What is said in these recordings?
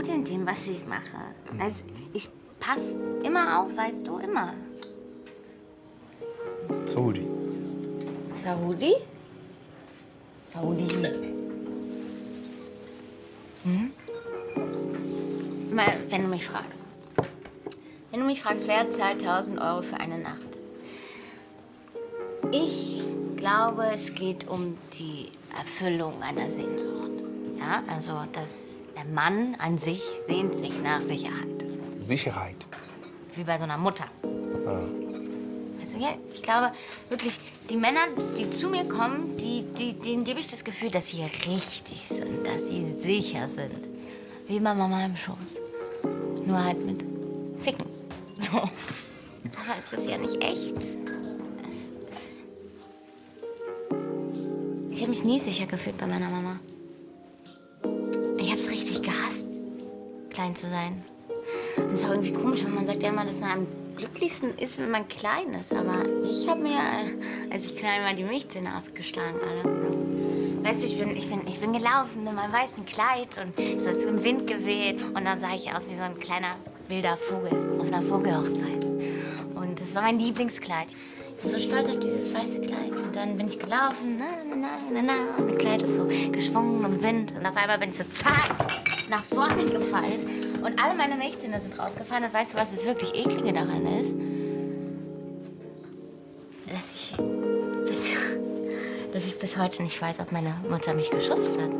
gut in dem, was ich mache. Also, ich passe immer auf, weißt du, immer. Saudi. Saudi? Saudi. Hm? Mal, wenn du mich fragst. Wenn du mich fragst, wer zahlt 1000 Euro für eine Nacht? Ich glaube, es geht um die Erfüllung einer Sehnsucht. Ja, also dass der Mann an sich sehnt sich nach Sicherheit. Sicherheit. Wie bei so einer Mutter. Ah. Also ja, ich glaube wirklich, die Männer, die zu mir kommen, die, die, denen gebe ich das Gefühl, dass sie richtig sind, dass sie sicher sind. Wie bei Mama im Schoß. Nur halt mit Ficken. So. Aber es ist ja nicht echt. Ich habe mich nie sicher gefühlt bei meiner Mama. Klein zu sein. Das ist auch irgendwie komisch, wenn man sagt ja immer, dass man am glücklichsten ist, wenn man klein ist. Aber ich habe mir, äh, als ich klein war, die Milchzähne ausgeschlagen, alle. Weißt du, ich bin, ich bin, ich bin gelaufen in meinem weißen Kleid und es ist im Wind geweht. Und dann sah ich aus wie so ein kleiner wilder Vogel auf einer Vogelhochzeit. Und das war mein Lieblingskleid. Ich bin so stolz auf dieses weiße Kleid. Und dann bin ich gelaufen, na, na, na, na, und das Kleid ist so geschwungen im Wind. Und auf einmal bin ich so zack nach vorne gefallen. Und alle meine Milchzähne sind rausgefallen. Und weißt du, was das wirklich Eklige daran ist? Dass ich, dass, dass ich bis heute nicht weiß, ob meine Mutter mich geschubst hat.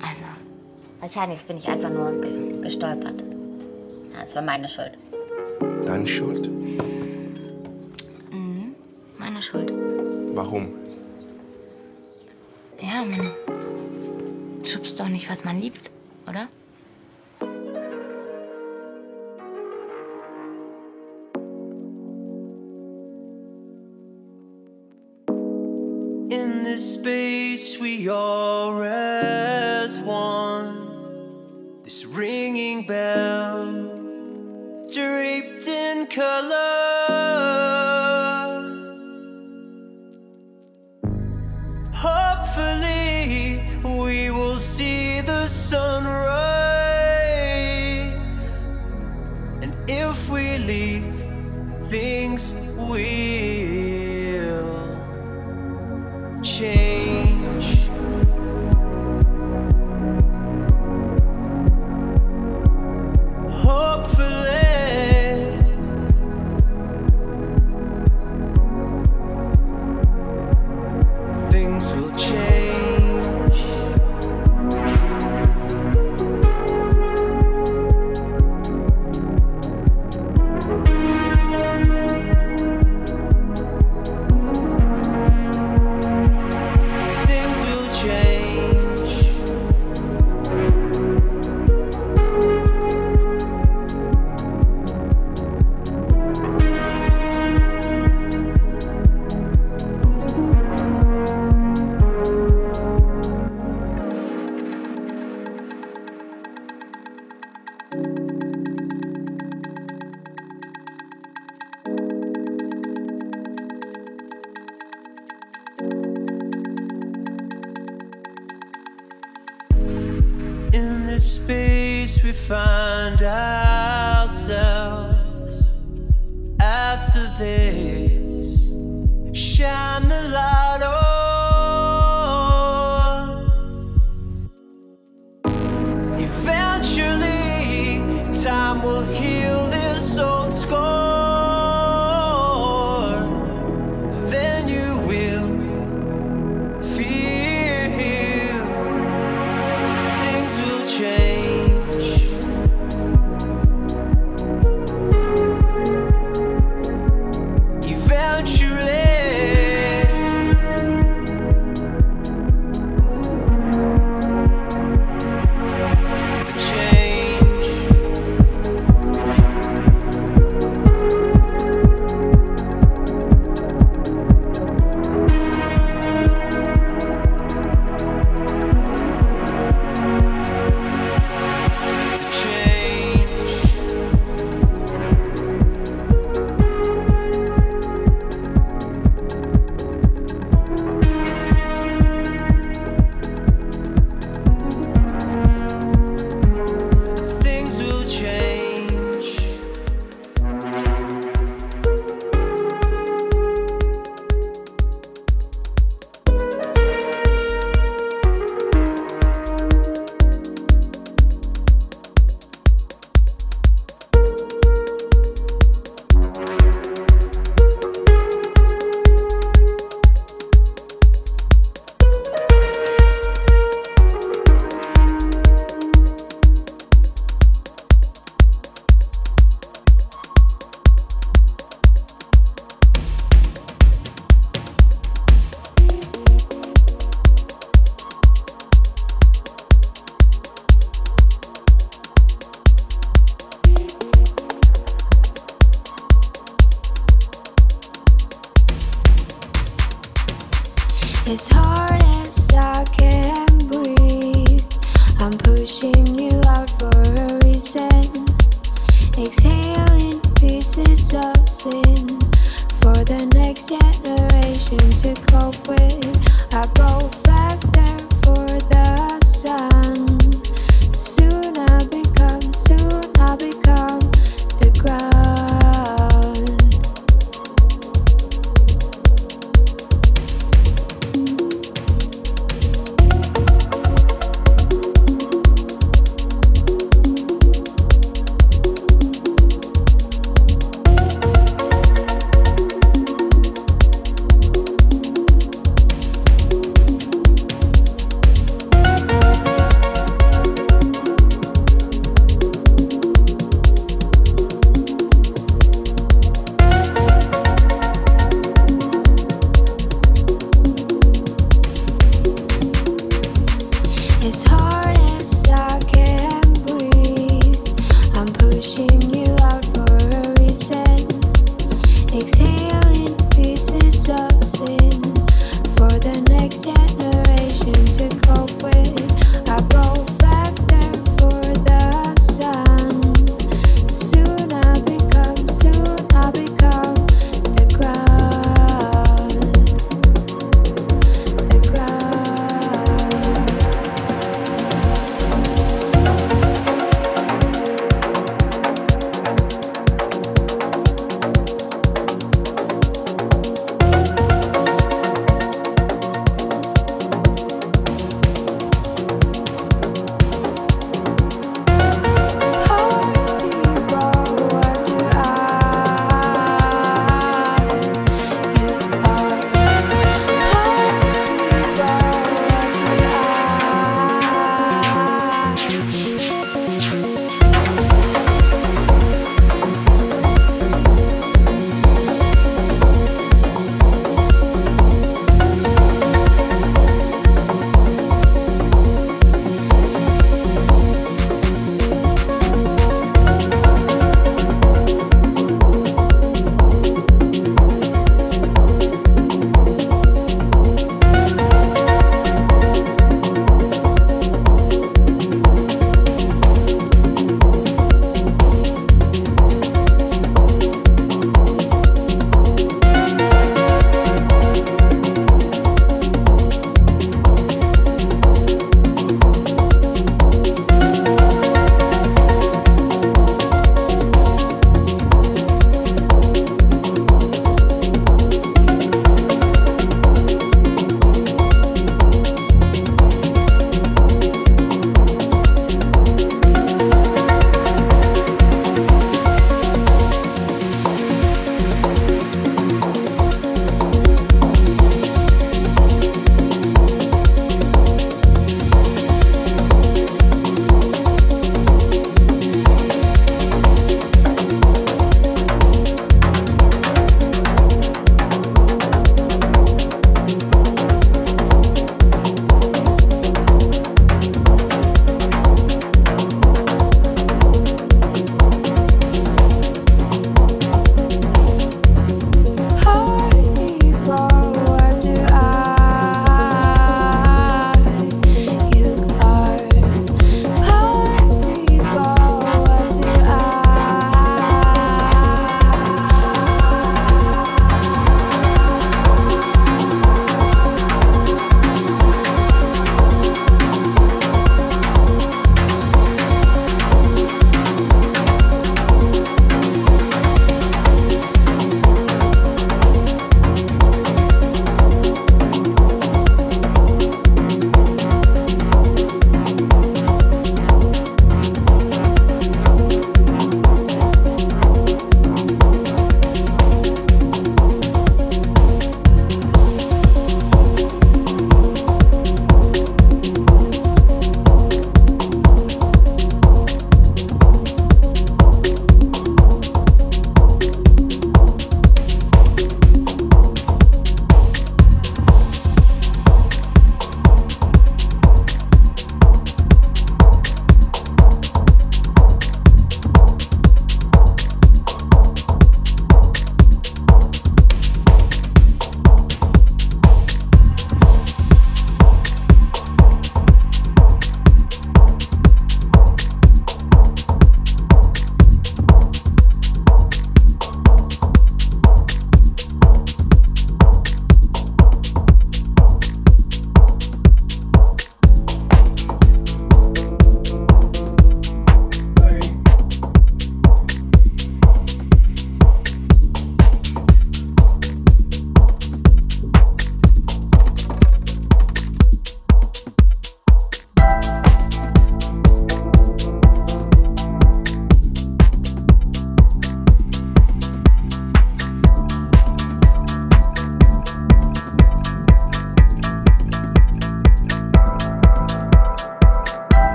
Also, wahrscheinlich bin ich einfach nur ge gestolpert. Ja, das war meine Schuld. Deine Schuld? Mhm, meine Schuld. Warum? Ja, man schubst doch nicht, was man liebt, oder? In this space, we are as one. This ringing will heal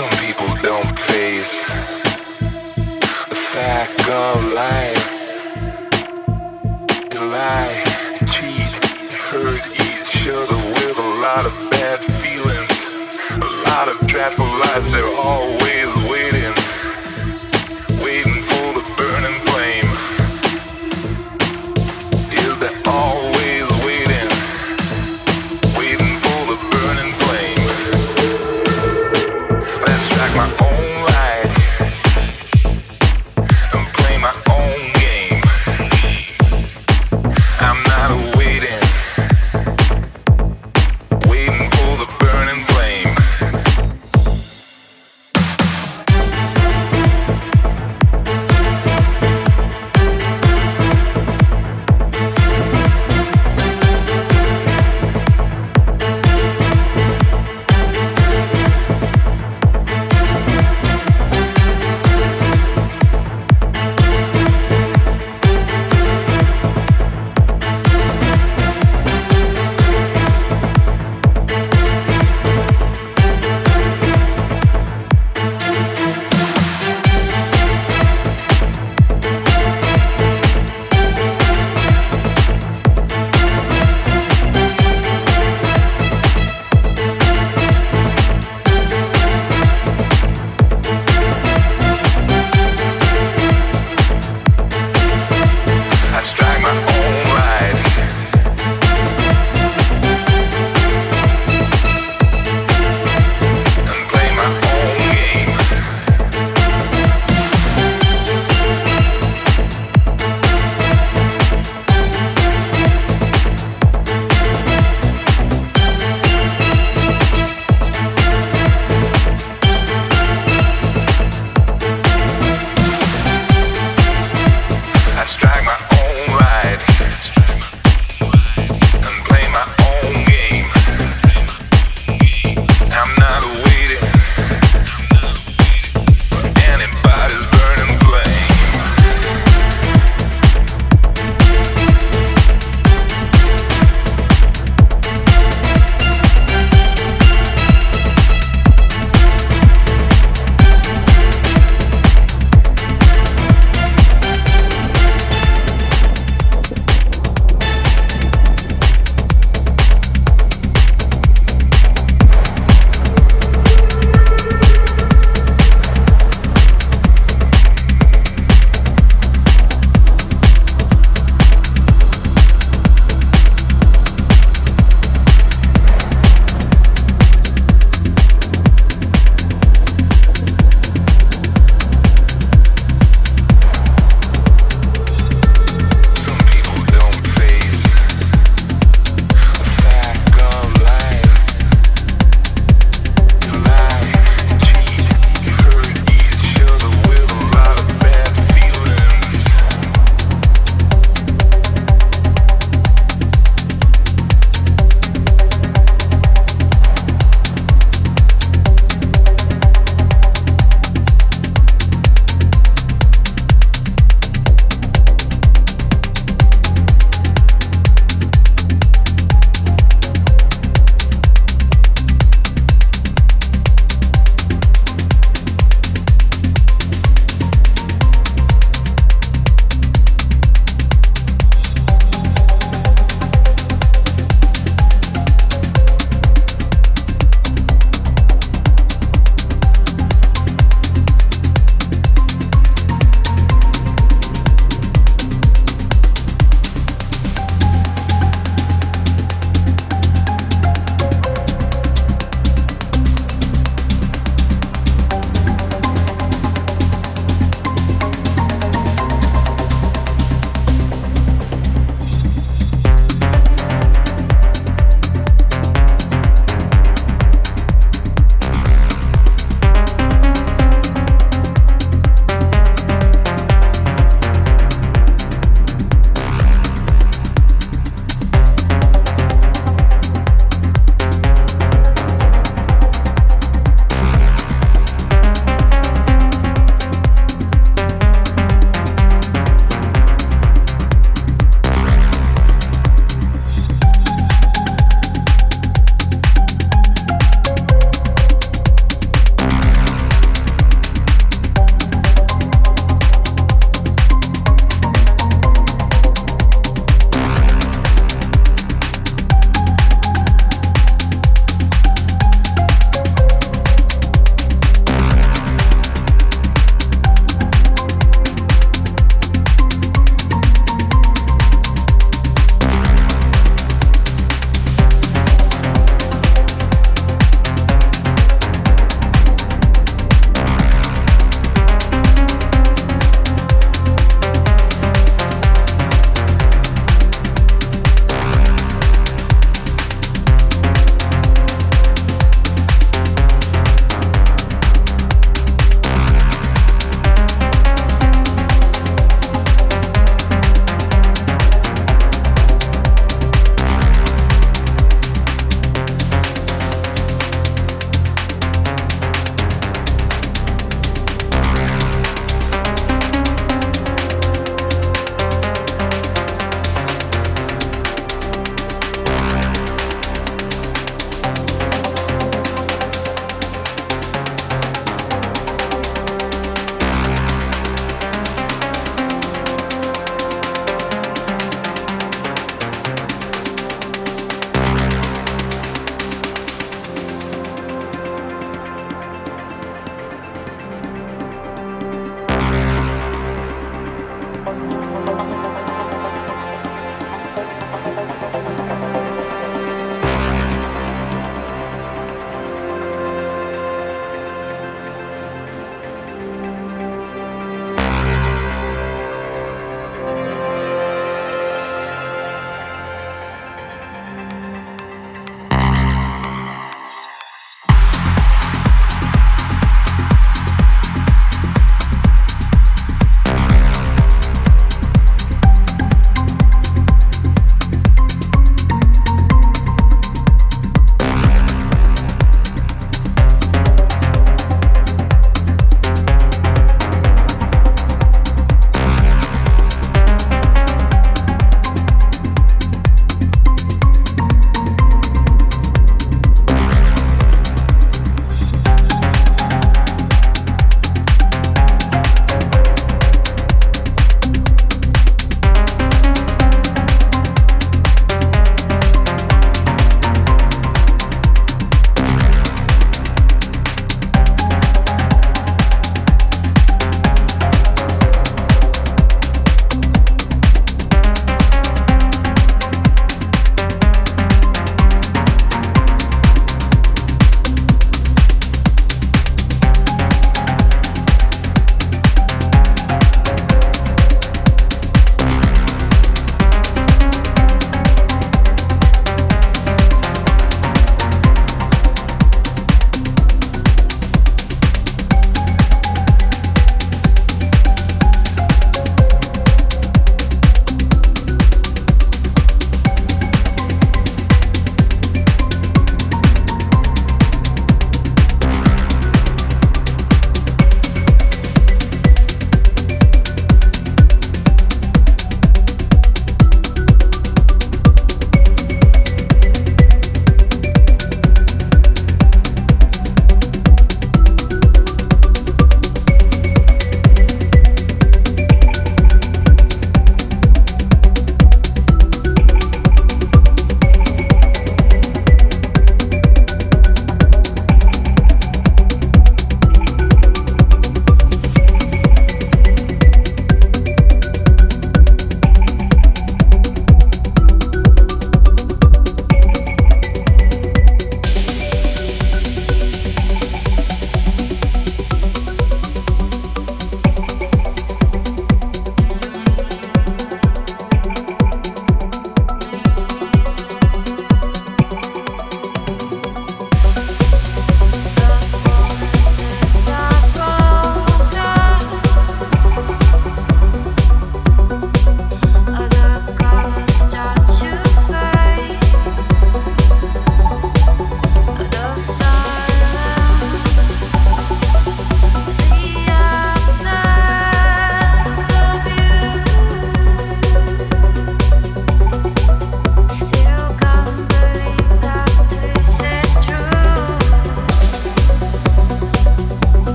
Some people don't face the fact of life. They lie, cheat, hurt each other with a lot of bad feelings, a lot of dreadful lies. They're always waiting.